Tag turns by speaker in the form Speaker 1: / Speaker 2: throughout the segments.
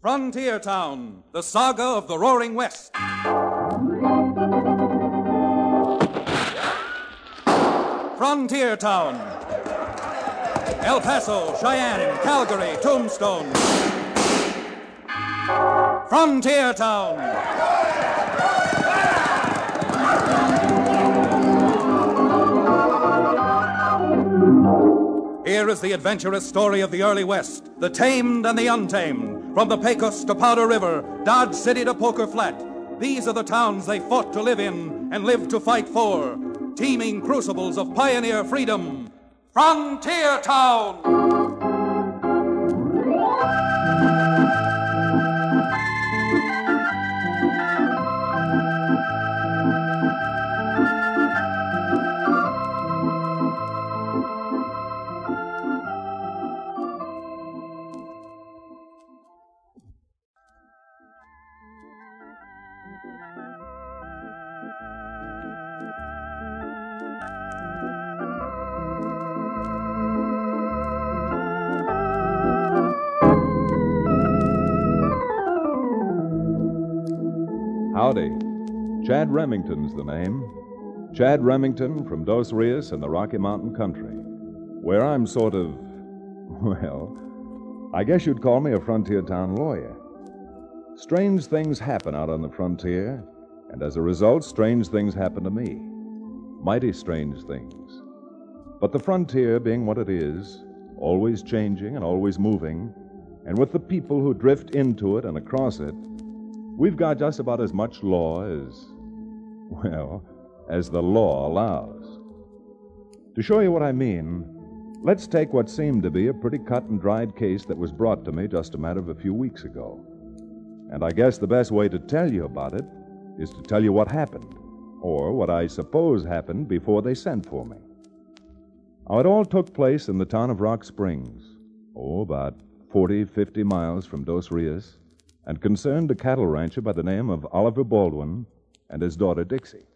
Speaker 1: Frontier Town, the saga of the Roaring West. Frontier Town. El Paso, Cheyenne, Calgary, Tombstone. Frontier Town. Here is the adventurous story of the early West, the tamed and the untamed. From the Pecos to Powder River, Dodge City to Poker Flat. These are the towns they fought to live in and lived to fight for. Teeming crucibles of pioneer freedom. Frontier Town!
Speaker 2: Chad Remington's the name. Chad Remington from Dos Rios in the Rocky Mountain country, where I'm sort of, well, I guess you'd call me a frontier town lawyer. Strange things happen out on the frontier, and as a result, strange things happen to me. Mighty strange things. But the frontier being what it is, always changing and always moving, and with the people who drift into it and across it, we've got just about as much law as, well, as the law allows. To show you what I mean, let's take what seemed to be a pretty cut and dried case that was brought to me just a matter of a few weeks ago. And I guess the best way to tell you about it is to tell you what happened, or what I suppose happened before they sent for me. Now, it all took place in the town of Rock Springs, oh, about 40, 50 miles from Dos Rios, and concerned a cattle rancher by the name of Oliver Baldwin and his daughter Dixie.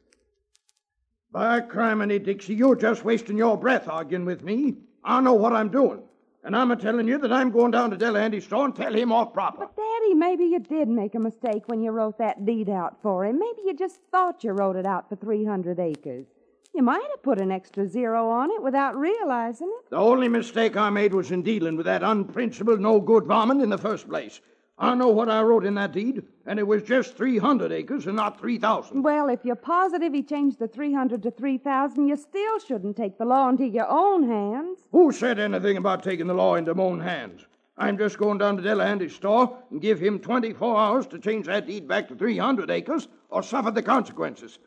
Speaker 3: By criminy, Dixie, you're just wasting your breath arguing with me. I know what I'm doing. And I'm a telling you that I'm going down to Delahanty's store and tell him off proper.
Speaker 4: But, Daddy, maybe you did make a mistake when you wrote that deed out for him. Maybe you just thought you wrote it out for 300 acres. You might have put an extra zero on it without realizing it.
Speaker 3: The only mistake I made was in dealing with that unprincipled, no good varmint in the first place. I know what I wrote in that deed, and it was just 300 acres and not 3,000.
Speaker 4: Well, if you're positive he changed the 300 to 3,000, you still shouldn't take the law into your own hands.
Speaker 3: Who said anything about taking the law into my own hands? I'm just going down to Delahanty's store and give him 24 hours to change that deed back to 300 acres or suffer the consequences.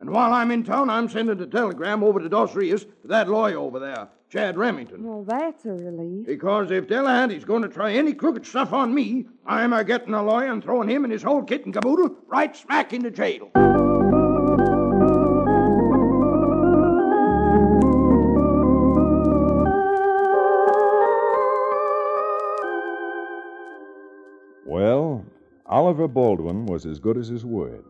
Speaker 3: And while I'm in town, I'm sending a telegram over to Dos Rios to that lawyer over there, Chad Remington.
Speaker 4: Well, that's a relief.
Speaker 3: Because if Delahanty's going to try any crooked stuff on me, I'm a getting a lawyer and throwing him and his whole kit and caboodle right smack into jail.
Speaker 2: Well, Oliver Baldwin was as good as his word.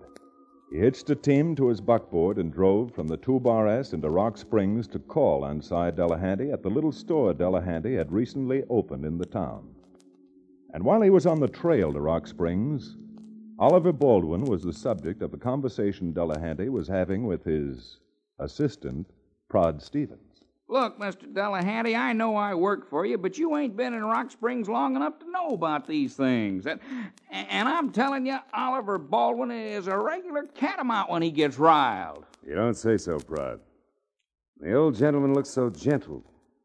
Speaker 2: He hitched a team to his buckboard and drove from the Two Bar S into Rock Springs to call on Cy Delahanty at the little store Delahanty had recently opened in the town. And while he was on the trail to Rock Springs, Oliver Baldwin was the subject of a conversation Delahanty was having with his assistant, Prod Stevens.
Speaker 5: Look, Mr. Delahanty, I know I work for you, but you ain't been in Rock Springs long enough to know about these things. And, and I'm telling you, Oliver Baldwin is a regular catamount when he gets riled.
Speaker 6: You don't say so, Prod. The old gentleman looks so gentle.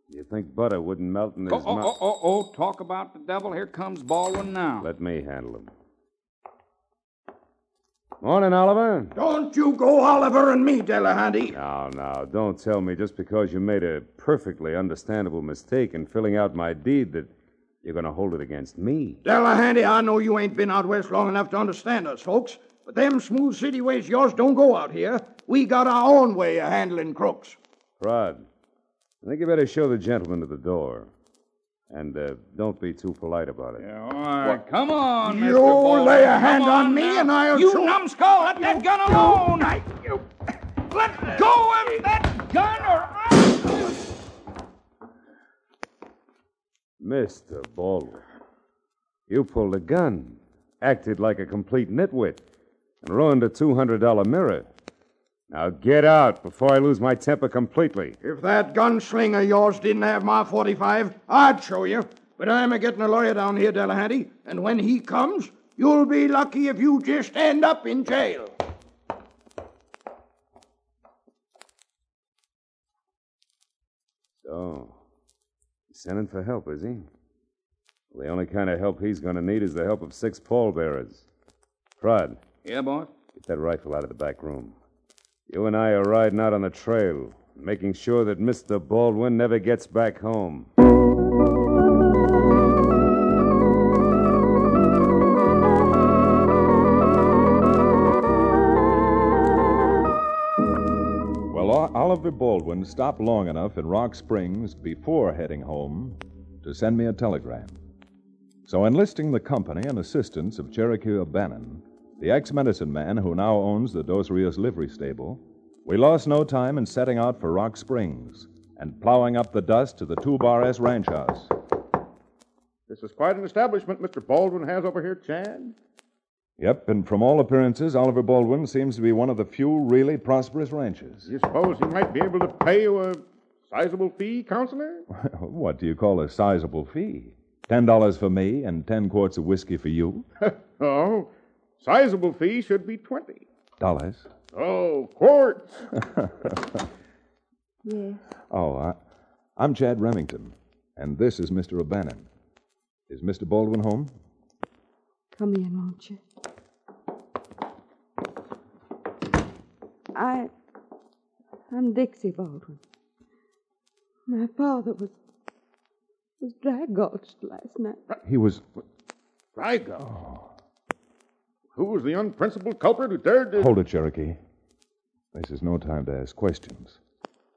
Speaker 6: You think butter wouldn't melt in his
Speaker 5: Oh, oh,
Speaker 6: mouth?
Speaker 5: oh, oh, oh, talk about the devil. Here comes Baldwin now.
Speaker 6: Let me handle him. Morning, Oliver.
Speaker 3: Don't you go Oliver and me, Delahanty.
Speaker 6: Now, now, don't tell me just because you made a perfectly understandable mistake in filling out my deed that you're going to hold it against me.
Speaker 3: Delahanty, I know you ain't been out west long enough to understand us, folks, but them smooth city ways yours don't go out here. We got our own way of handling crooks.
Speaker 6: Prod, I think you better show the gentleman to the door. And uh, don't be too polite about it.
Speaker 5: All right, come on, Mr.
Speaker 3: You
Speaker 5: Baldwin.
Speaker 3: lay a
Speaker 5: Come
Speaker 3: hand on me
Speaker 5: now.
Speaker 3: and I'll shoot
Speaker 5: You
Speaker 3: show-
Speaker 5: numbskull, let that gun alone. I, you, let go of that gun or I'll...
Speaker 6: Mr. Baldwin. You pulled a gun, acted like a complete nitwit, and ruined a $200 mirror. Now get out before I lose my temper completely.
Speaker 3: If that gunslinger of yours didn't have my 45, I'd show you. But I'm a getting a lawyer down here, Delahanty, and when he comes, you'll be lucky if you just end up in jail.
Speaker 6: So, he's sending for help, is he? Well, the only kind of help he's going to need is the help of six pallbearers. Prod,
Speaker 5: Yeah, boss?
Speaker 6: get that rifle out of the back room. You and I are riding out on the trail, making sure that Mr. Baldwin never gets back home.
Speaker 2: Well, Oliver Baldwin stopped long enough in Rock Springs before heading home to send me a telegram. So, enlisting the company and assistance of Cherokee O'Bannon, the ex medicine man who now owns the Dos Rios livery stable, we lost no time in setting out for Rock Springs and plowing up the dust to the Two Bar S ranch house.
Speaker 7: This is quite an establishment Mr. Baldwin has over here, Chad.
Speaker 2: Yep, and from all appearances, Oliver Baldwin seems to be one of the few really prosperous ranchers.
Speaker 7: You suppose he might be able to pay you a sizable fee, counselor?
Speaker 2: what do you call a sizable fee? Ten dollars for me and ten quarts of whiskey for you?
Speaker 7: oh, sizable fee should be twenty.
Speaker 2: Dollars?
Speaker 7: Oh, quarts.
Speaker 4: Yes.
Speaker 2: Oh, I, I'm Chad Remington, and this is Mr. O'Bannon. Is Mr. Baldwin home?
Speaker 4: Come in, won't you? I. I'm Dixie Baldwin. My father was. was dry gulched last night.
Speaker 2: He was.
Speaker 7: By God. Who was the unprincipled culprit who dared to.
Speaker 2: Hold it, Cherokee. This is no time to ask questions.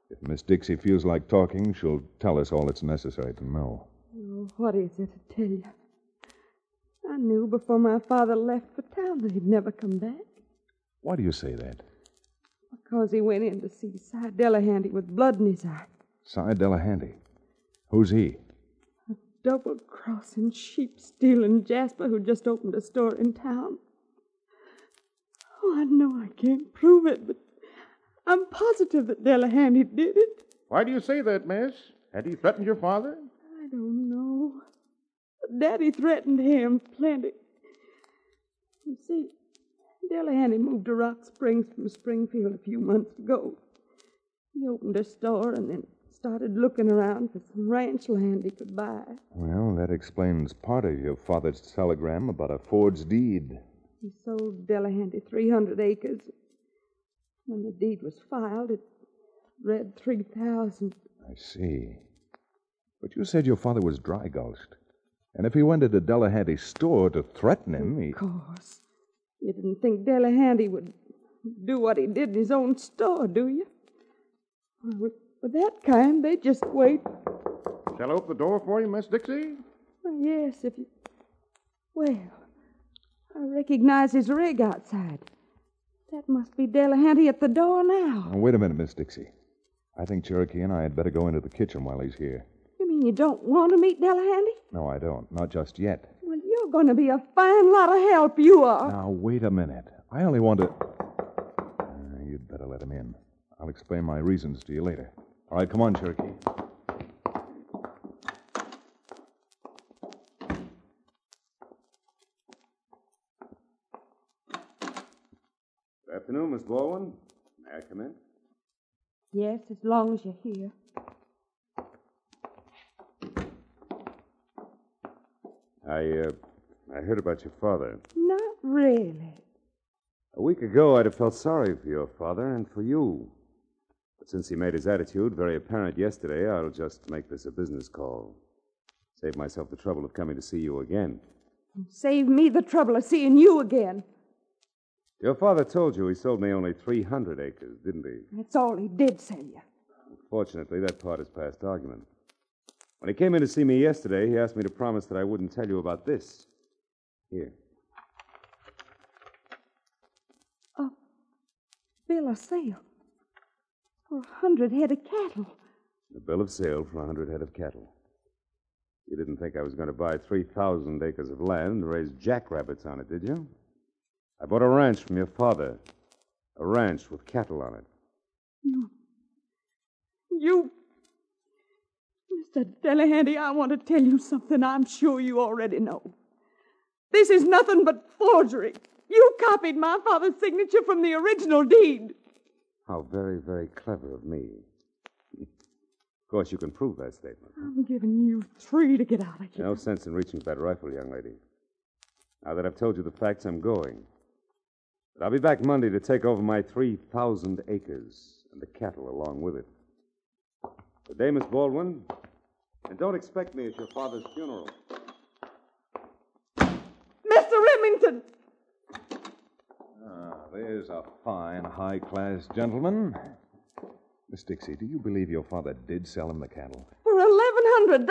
Speaker 2: If Miss Dixie feels like talking, she'll tell us all that's necessary to know.
Speaker 4: Oh, what is there to tell you? I knew before my father left for town that he'd never come back.
Speaker 2: Why do you say that?
Speaker 4: Because he went in to see Cy Delahanty with blood in his eye.
Speaker 2: Cy Delahanty. Who's he?
Speaker 4: A double crossing, sheep stealing Jasper who just opened a store in town. Oh, I know I can't prove it, but I'm positive that Delahanty did it.
Speaker 7: Why do you say that, miss? Had he threatened your father?
Speaker 4: I don't know. But Daddy threatened him plenty. You see, Delahanty moved to Rock Springs from Springfield a few months ago. He opened a store and then started looking around for some ranch land he could buy.
Speaker 2: Well, that explains part of your father's telegram about a forged deed.
Speaker 4: He sold Delahanty 300 acres. When the deed was filed, it read 3,000.
Speaker 2: I see. But you said your father was dry gulched. And if he went into Delahanty's store to threaten him, he.
Speaker 4: Of course. You didn't think Delahanty would do what he did in his own store, do you? With, with that kind, they just wait.
Speaker 7: Shall I open the door for you, Miss Dixie?
Speaker 4: Well, yes, if you. Well, I recognize his rig outside. That must be Delahanty at the door now.
Speaker 2: Oh, wait a minute, Miss Dixie. I think Cherokee and I had better go into the kitchen while he's here.
Speaker 4: You mean you don't want to meet Delahanty?
Speaker 2: No, I don't. Not just yet.
Speaker 4: Well, you're going to be a fine lot of help, you are.
Speaker 2: Now, wait a minute. I only want to. Uh, you'd better let him in. I'll explain my reasons to you later. All right, come on, Cherokee.
Speaker 6: Afternoon, Miss Baldwin. May I come in?
Speaker 4: Yes, as long as you're here.
Speaker 6: I, uh, I heard about your father.
Speaker 4: Not really.
Speaker 6: A week ago, I'd have felt sorry for your father and for you. But since he made his attitude very apparent yesterday, I'll just make this a business call. Save myself the trouble of coming to see you again.
Speaker 4: Save me the trouble of seeing you again.
Speaker 6: Your father told you he sold me only 300 acres, didn't he?
Speaker 4: That's all he did sell you.
Speaker 6: Fortunately, that part is past argument. When he came in to see me yesterday, he asked me to promise that I wouldn't tell you about this. Here.
Speaker 4: A bill of sale for a hundred head of cattle.
Speaker 6: A bill of sale for a 100 head of cattle. You didn't think I was going to buy 3,000 acres of land and raise jackrabbits on it, did you? I bought a ranch from your father. A ranch with cattle on it.
Speaker 4: You. You. Mr. Delahanty, I want to tell you something I'm sure you already know. This is nothing but forgery. You copied my father's signature from the original deed.
Speaker 6: How very, very clever of me. Of course, you can prove that statement.
Speaker 4: I'm giving you three to get out of here.
Speaker 6: No sense in reaching for that rifle, young lady. Now that I've told you the facts, I'm going. But I'll be back Monday to take over my 3,000 acres and the cattle along with it. Good day, Miss Baldwin. And don't expect me at your father's funeral.
Speaker 4: Mr. Remington!
Speaker 2: Ah, there's a fine, high class gentleman. Miss Dixie, do you believe your father did sell him the cattle?
Speaker 4: For $1,100?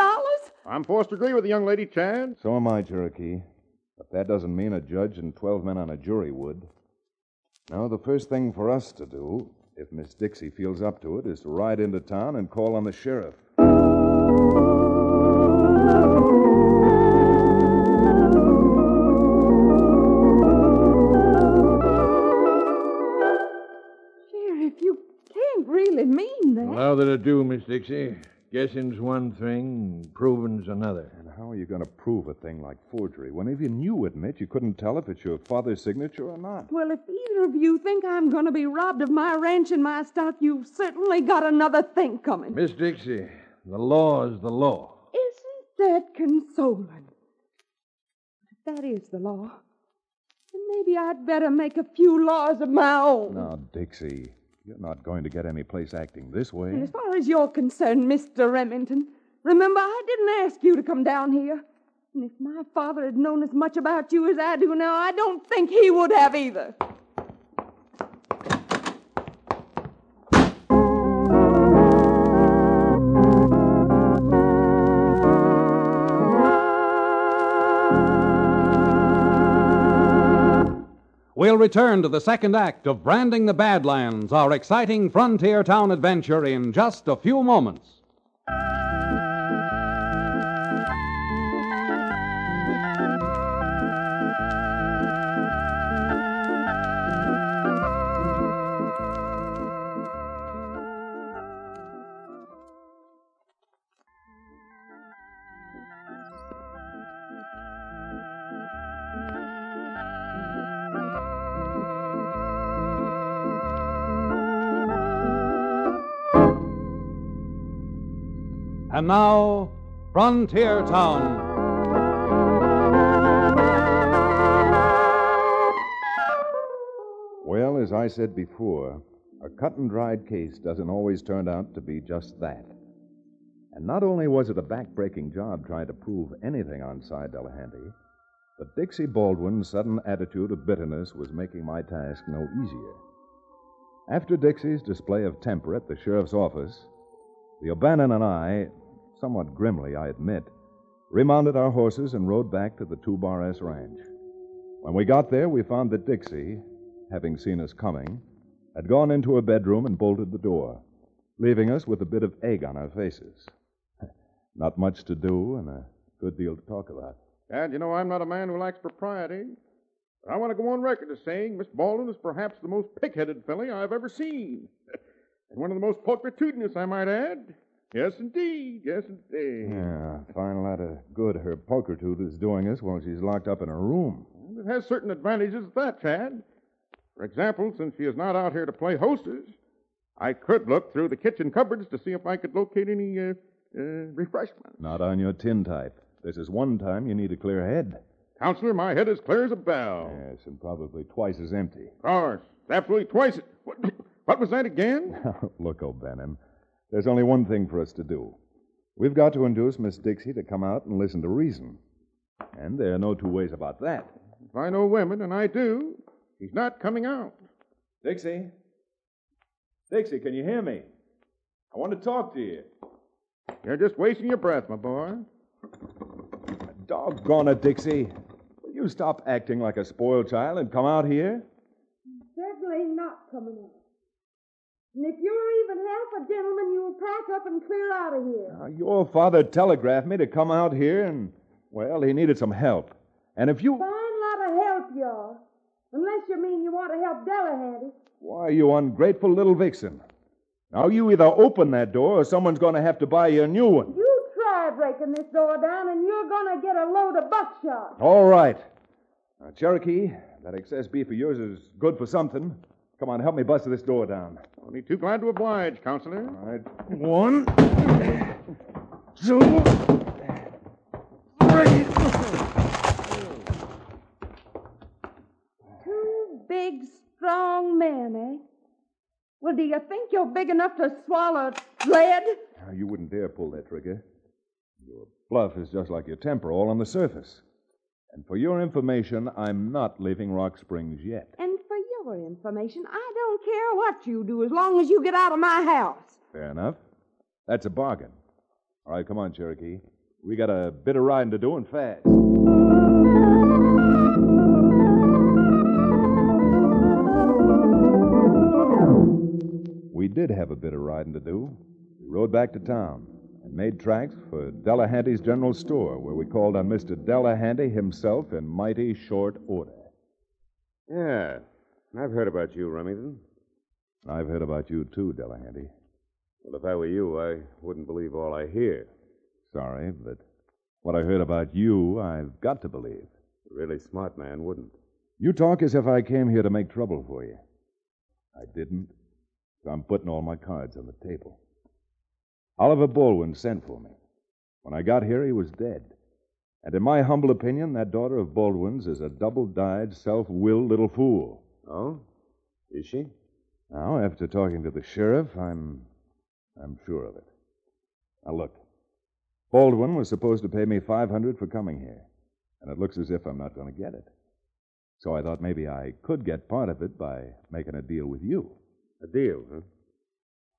Speaker 7: I'm forced to agree with the young lady, Chad.
Speaker 2: So am I, Cherokee. But that doesn't mean a judge and 12 men on a jury would. Now, the first thing for us to do, if Miss Dixie feels up to it, is to ride into town and call on the sheriff.
Speaker 4: Sheriff, you can't really mean that.
Speaker 3: Allow that I do, Miss Dixie. Guessing's one thing, proving's another.
Speaker 2: And how are you going to prove a thing like forgery when even you admit you couldn't tell if it's your father's signature or not?
Speaker 4: Well, if either of you think I'm going to be robbed of my ranch and my stock, you've certainly got another thing coming.
Speaker 3: Miss Dixie, the law is the law.
Speaker 4: Isn't that consoling? If that is the law, then maybe I'd better make a few laws of my own.
Speaker 2: Now, Dixie, you're not going to get any place acting this way.
Speaker 4: And as far as you're concerned, Mr. Remington, remember I didn't ask you to come down here. And if my father had known as much about you as I do now, I don't think he would have either.
Speaker 1: We'll return to the second act of Branding the Badlands, our exciting frontier town adventure, in just a few moments. And now, Frontier Town.
Speaker 2: Well, as I said before, a cut and dried case doesn't always turn out to be just that. And not only was it a back-breaking job trying to prove anything on Cy Delahanty, but Dixie Baldwin's sudden attitude of bitterness was making my task no easier. After Dixie's display of temper at the sheriff's office, the O'Bannon and I, somewhat grimly, I admit, remounted our horses and rode back to the Two Bar S Ranch. When we got there, we found that Dixie, having seen us coming, had gone into her bedroom and bolted the door, leaving us with a bit of egg on our faces. Not much to do and a good deal to talk about.
Speaker 7: Dad, you know I'm not a man who likes propriety. But I want to go on record as saying Miss Baldwin is perhaps the most pig-headed filly I've ever seen. and one of the most pulchritudinous, I might add. Yes, indeed. Yes, indeed.
Speaker 2: Yeah, fine lot of good her pulchritude is doing us while she's locked up in her room.
Speaker 7: It has certain advantages at that, Chad. For example, since she is not out here to play hostess, I could look through the kitchen cupboards to see if I could locate any uh, uh, refreshments.
Speaker 2: Not on your tin type. This is one time you need a clear head.
Speaker 7: Counselor, my head is clear as a bell.
Speaker 2: Yes, and probably twice as empty.
Speaker 7: Of course. Absolutely twice. What, what was that again?
Speaker 2: Look, O'Bannon, there's only one thing for us to do. We've got to induce Miss Dixie to come out and listen to reason. And there are no two ways about that.
Speaker 7: If I know women, and I do, he's not coming out.
Speaker 2: Dixie? Dixie, can you hear me? I want to talk to you.
Speaker 7: You're just wasting your breath, my boy.
Speaker 2: Doggone it, Dixie. Will you stop acting like a spoiled child and come out here?
Speaker 4: Certainly not coming out. And if you're even half a gentleman, you'll pack up and clear out of here.
Speaker 2: Now, your father telegraphed me to come out here, and, well, he needed some help. And if you.
Speaker 4: Fine lot of help, are. Unless you mean you want to help Delahanty.
Speaker 2: Why, you ungrateful little vixen. Now, you either open that door or someone's going to have to buy you a new one.
Speaker 4: You try breaking this door down, and you're going to get a load of buckshot.
Speaker 2: All right. Now, Cherokee, that excess beef of yours is good for something. Come on, help me bust this door down.
Speaker 7: Only too glad to oblige, Counselor.
Speaker 2: All right. One, two, three.
Speaker 4: Two big, strong men, eh? Well, do you think you're big enough to swallow lead?
Speaker 2: Now, you wouldn't dare pull that trigger. Your bluff is just like your temper, all on the surface. And for your information, I'm not leaving Rock Springs yet.
Speaker 4: And for your information, I don't care what you do as long as you get out of my house.
Speaker 2: Fair enough. That's a bargain. All right, come on, Cherokee. We got a bit of riding to do and fast. We did have a bit of riding to do. We rode back to town and made tracks for Delahanty's general store, where we called on Mr. Delahanty himself in mighty short order.
Speaker 6: Yeah, I've heard about you, Remington.
Speaker 2: I've heard about you, too, Delahanty.
Speaker 6: Well, if I were you, I wouldn't believe all I hear.
Speaker 2: Sorry, but what I heard about you, I've got to believe.
Speaker 6: A really smart man wouldn't.
Speaker 2: You talk as if I came here to make trouble for you. I didn't. So I'm putting all my cards on the table. Oliver Baldwin sent for me. When I got here, he was dead. And in my humble opinion, that daughter of Baldwin's is a double dyed, self willed little fool.
Speaker 6: Oh? Is she?
Speaker 2: Now, after talking to the sheriff, I'm. I'm sure of it. Now, look. Baldwin was supposed to pay me 500 for coming here, and it looks as if I'm not going to get it. So I thought maybe I could get part of it by making a deal with you.
Speaker 6: A deal, huh?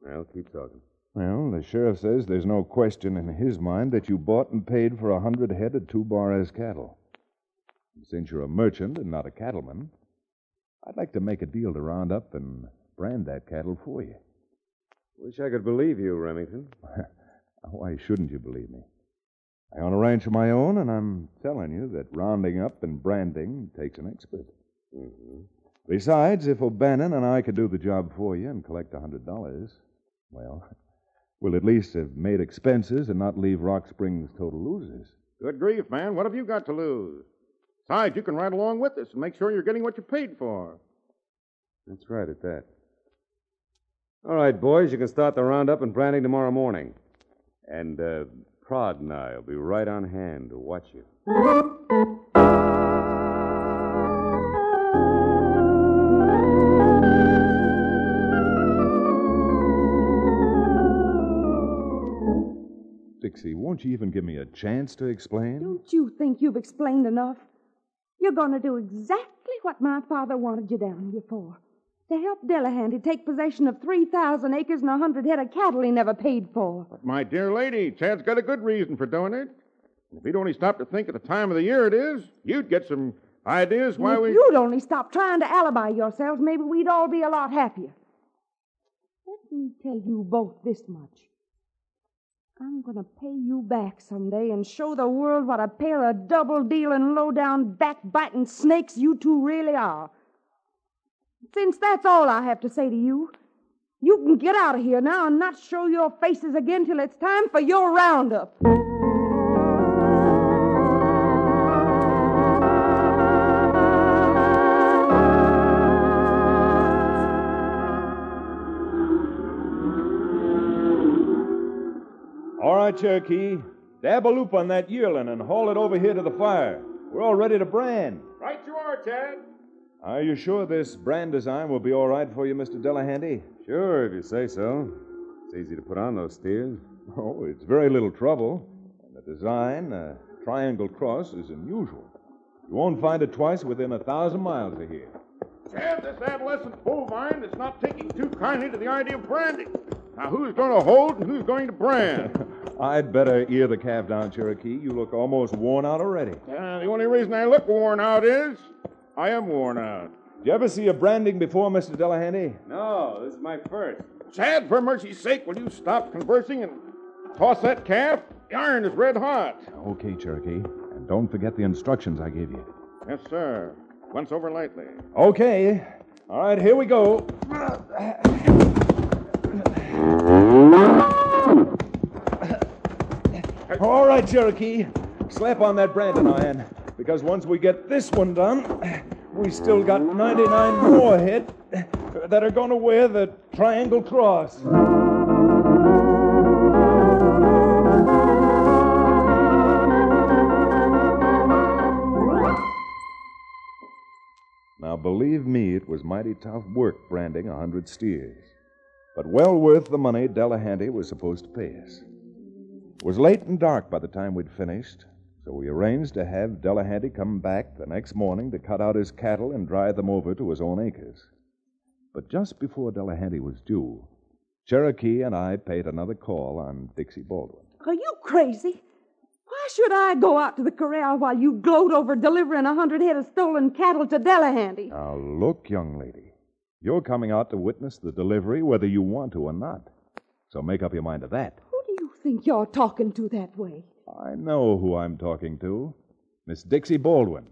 Speaker 6: Well, keep talking.
Speaker 2: Well, the sheriff says there's no question in his mind that you bought and paid for a hundred head of Two Bar S cattle. And since you're a merchant and not a cattleman, I'd like to make a deal to round up and brand that cattle for you.
Speaker 6: Wish I could believe you, Remington.
Speaker 2: Why shouldn't you believe me? I own a ranch of my own, and I'm telling you that rounding up and branding takes an expert.
Speaker 6: Mm-hmm.
Speaker 2: Besides, if O'Bannon and I could do the job for you and collect a hundred dollars, well, we'll at least have made expenses and not leave Rock Springs total losers.
Speaker 7: Good grief, man. What have you got to lose? Besides, you can ride along with us and make sure you're getting what you paid for.
Speaker 6: That's right, at that. All right, boys, you can start the roundup and branding tomorrow morning. And, uh, Prod and I will be right on hand to watch you.
Speaker 2: Dixie, won't you even give me a chance to explain?
Speaker 4: Don't you think you've explained enough? You're going to do exactly what my father wanted you down here for. To help Delahanty take possession of 3,000 acres and a 100 head of cattle he never paid for.
Speaker 7: But, my dear lady, Chad's got a good reason for doing it. And If he'd only stop to think of the time of the year it is, you'd get some ideas why
Speaker 4: if
Speaker 7: we.
Speaker 4: you'd only stop trying to alibi yourselves, maybe we'd all be a lot happier. Let me tell you both this much. I'm going to pay you back someday and show the world what a pair of double dealing, low down, backbiting snakes you two really are. Since that's all I have to say to you, you can get out of here now and not show your faces again till it's time for your roundup.
Speaker 2: Cherokee. Dab a loop on that yearling and haul it over here to the fire. We're all ready to brand.
Speaker 7: Right you are, Chad.
Speaker 2: Are you sure this brand design will be all right for you, Mr. Delahanty?
Speaker 6: Sure, if you say so. It's easy to put on those steers.
Speaker 2: Oh, it's very little trouble. And the design, a triangle cross, is unusual. You won't find it twice within a thousand miles of here.
Speaker 7: Chad, this adolescent bovine is not taking too kindly to the idea of branding. Now, who's going to hold and who's going to brand?
Speaker 2: I'd better ear the calf down, Cherokee. You look almost worn out already.
Speaker 7: Uh, the only reason I look worn out is I am worn out.
Speaker 2: Did you ever see a branding before, Mr. Delahanty?
Speaker 6: No, this is my first.
Speaker 7: Chad, for mercy's sake, will you stop conversing and toss that calf? The iron is red hot.
Speaker 2: Okay, Cherokee. And don't forget the instructions I gave you.
Speaker 7: Yes, sir. Once over lightly.
Speaker 2: Okay. All right, here we go. All right, Cherokee. Slap on that branding iron. Because once we get this one done, we still got 99 more head that are going to wear the triangle cross. Now, believe me, it was mighty tough work branding a hundred steers, but well worth the money Delahanty was supposed to pay us. It was late and dark by the time we'd finished, so we arranged to have Delahanty come back the next morning to cut out his cattle and drive them over to his own acres. But just before Delahanty was due, Cherokee and I paid another call on Dixie Baldwin.
Speaker 4: Are you crazy? Why should I go out to the corral while you gloat over delivering a hundred head of stolen cattle to Delahanty?
Speaker 2: Now, look, young lady. You're coming out to witness the delivery whether you want to or not. So make up your mind to that.
Speaker 4: Who do you think you're talking to that way?
Speaker 2: I know who I'm talking to Miss Dixie Baldwin.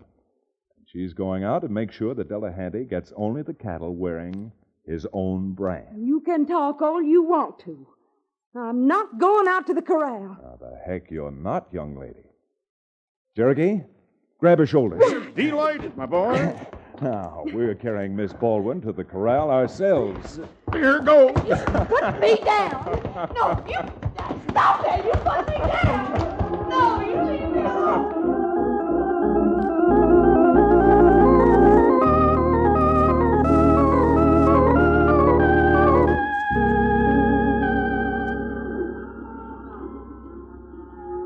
Speaker 2: She's going out to make sure that Delahanty gets only the cattle wearing his own brand.
Speaker 4: You can talk all you want to. I'm not going out to the corral.
Speaker 2: Now, the heck you're not, young lady. Cherokee, grab her shoulders.
Speaker 7: Delighted, my boy.
Speaker 2: now, we're carrying Miss Baldwin to the corral ourselves.
Speaker 7: Here goes.
Speaker 4: Put me down. No, you stop that. You put me down. No, you leave me alone.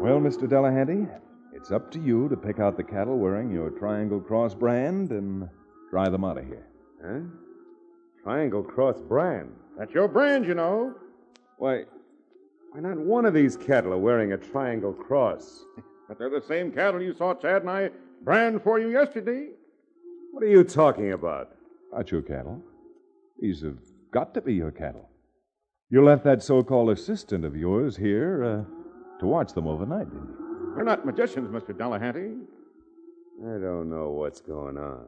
Speaker 2: Well, Mr. Delahanty, it's up to you to pick out the cattle wearing your Triangle Cross brand and drive them out of here.
Speaker 6: Huh? Triangle Cross brand.
Speaker 7: That's your brand, you know.
Speaker 6: Why, why not one of these cattle are wearing a Triangle Cross?
Speaker 7: But they're the same cattle you saw Chad and I brand for you yesterday.
Speaker 6: What are you talking about?
Speaker 2: Not your cattle. These have got to be your cattle. You left that so called assistant of yours here uh, to watch them overnight, didn't you?
Speaker 7: We're not magicians, Mr. Delahanty.
Speaker 6: I don't know what's going on.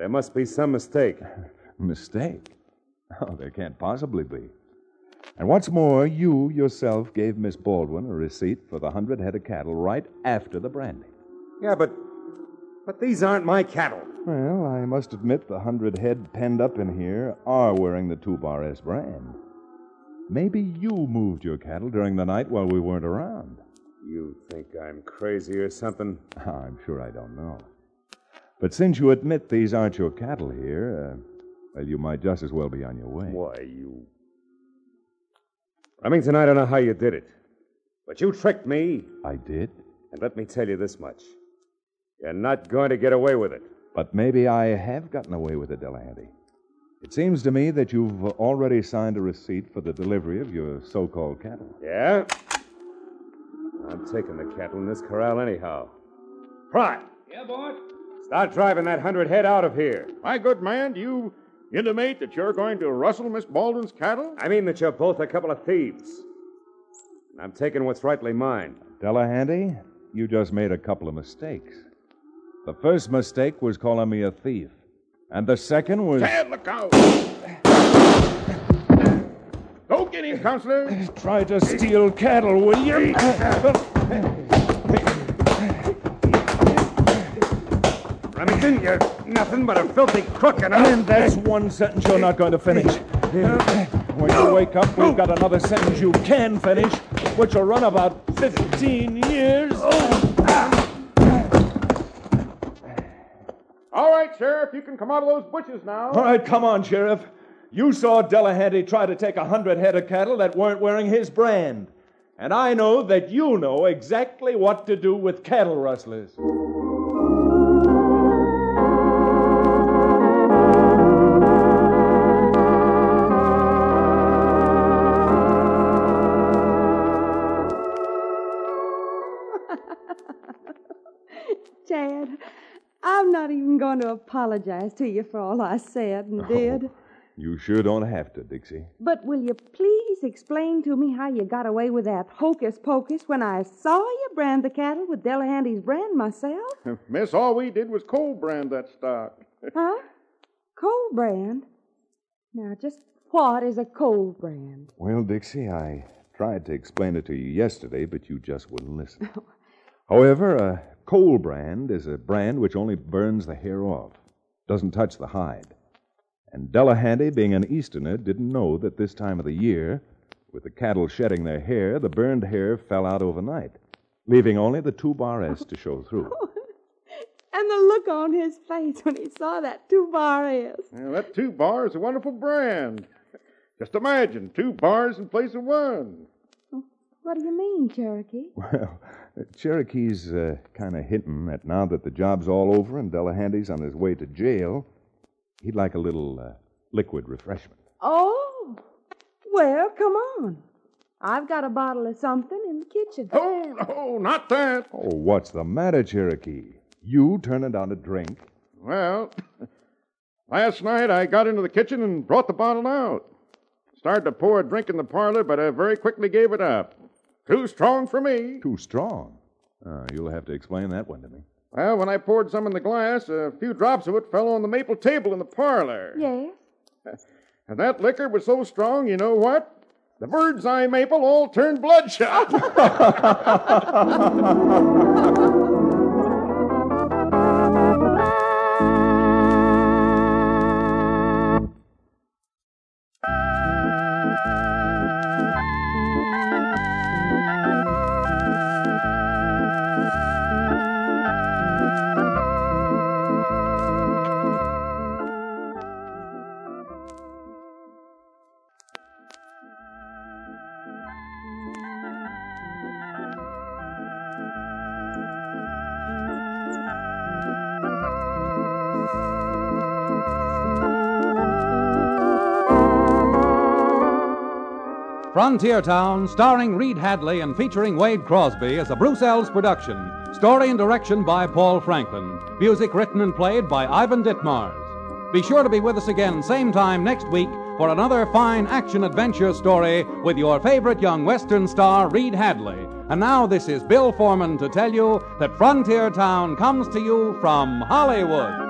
Speaker 6: There must be some mistake.
Speaker 2: Mistake? Oh, there can't possibly be. And what's more, you yourself gave Miss Baldwin a receipt for the hundred head of cattle right after the branding.
Speaker 6: Yeah, but but these aren't my cattle.
Speaker 2: Well, I must admit the hundred head penned up in here are wearing the two bar S brand. Maybe you moved your cattle during the night while we weren't around.
Speaker 6: You think I'm crazy or something?
Speaker 2: I'm sure I don't know. But since you admit these aren't your cattle here, uh, well, you might just as well be on your way.
Speaker 6: Why, you. Remington, I don't know how you did it. But you tricked me.
Speaker 2: I did?
Speaker 6: And let me tell you this much you're not going to get away with it.
Speaker 2: But maybe I have gotten away with it, Delahanty. It seems to me that you've already signed a receipt for the delivery of your so called cattle.
Speaker 6: Yeah? I'm taking the cattle in this corral anyhow. Pry!
Speaker 5: Yeah, boy.
Speaker 6: Start driving that hundred head out of here.
Speaker 7: My good man, do you intimate that you're going to rustle Miss Baldwin's cattle?
Speaker 6: I mean that you're both a couple of thieves. And I'm taking what's rightly mine.
Speaker 2: Delahanty, you just made a couple of mistakes. The first mistake was calling me a thief, and the second was.
Speaker 7: Chad, look out! Go get him, counselor.
Speaker 2: Try to steal cattle, will you?
Speaker 6: Remington, you're nothing but a filthy crook and a...
Speaker 2: And that's one sentence you're not going to finish. When you wake up, we've got another sentence you can finish, which will run about 15 years.
Speaker 7: All right, Sheriff, you can come out of those bushes now.
Speaker 2: All right, come on, Sheriff. You saw Delahanty try to take a hundred head of cattle that weren't wearing his brand. And I know that you know exactly what to do with cattle rustlers.
Speaker 4: I'm not even going to apologize to you for all I said and oh, did.
Speaker 2: You sure don't have to, Dixie.
Speaker 4: But will you please explain to me how you got away with that hocus pocus when I saw you brand the cattle with Delahanty's brand myself?
Speaker 7: Miss, all we did was cold brand that stock.
Speaker 4: Huh? Cold brand? Now, just what is a cold brand?
Speaker 2: Well, Dixie, I tried to explain it to you yesterday, but you just wouldn't listen. However, a cold brand is a brand which only burns the hair off, doesn't touch the hide. And Delahanty, being an Easterner, didn't know that this time of the year, with the cattle shedding their hair, the burned hair fell out overnight, leaving only the two bar S to show through.
Speaker 4: And the look on his face when he saw that two bar S.
Speaker 7: Well, that two bar is a wonderful brand. Just imagine, two bars in place of one.
Speaker 4: What do you mean, Cherokee?
Speaker 2: Well, Cherokee's uh, kind of hinting that now that the job's all over and Delahanty's on his way to jail, he'd like a little uh, liquid refreshment.
Speaker 4: Oh, well, come on. I've got a bottle of something in the kitchen.
Speaker 7: Oh, no, not that.
Speaker 2: Oh, what's the matter, Cherokee? You turning down a drink?
Speaker 7: Well, last night I got into the kitchen and brought the bottle out. Started to pour a drink in the parlor, but I very quickly gave it up. Too strong for me.
Speaker 2: Too strong. Uh, you'll have to explain that one to me.
Speaker 7: Well, when I poured some in the glass, a few drops of it fell on the maple table in the parlor.
Speaker 4: Yes?
Speaker 7: And that liquor was so strong, you know what? The bird's eye maple all turned bloodshot.
Speaker 1: Frontier Town, starring Reed Hadley and featuring Wade Crosby, is a Bruce Eells production. Story and direction by Paul Franklin. Music written and played by Ivan Ditmars. Be sure to be with us again, same time next week, for another fine action adventure story with your favorite young Western star, Reed Hadley. And now, this is Bill Forman to tell you that Frontier Town comes to you from Hollywood.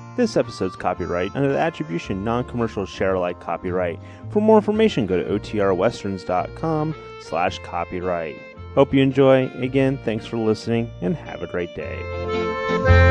Speaker 8: This episode's copyright under the attribution non-commercial share alike copyright. For more information, go to otrwesterns.com slash copyright. Hope you enjoy. Again, thanks for listening and have a great day.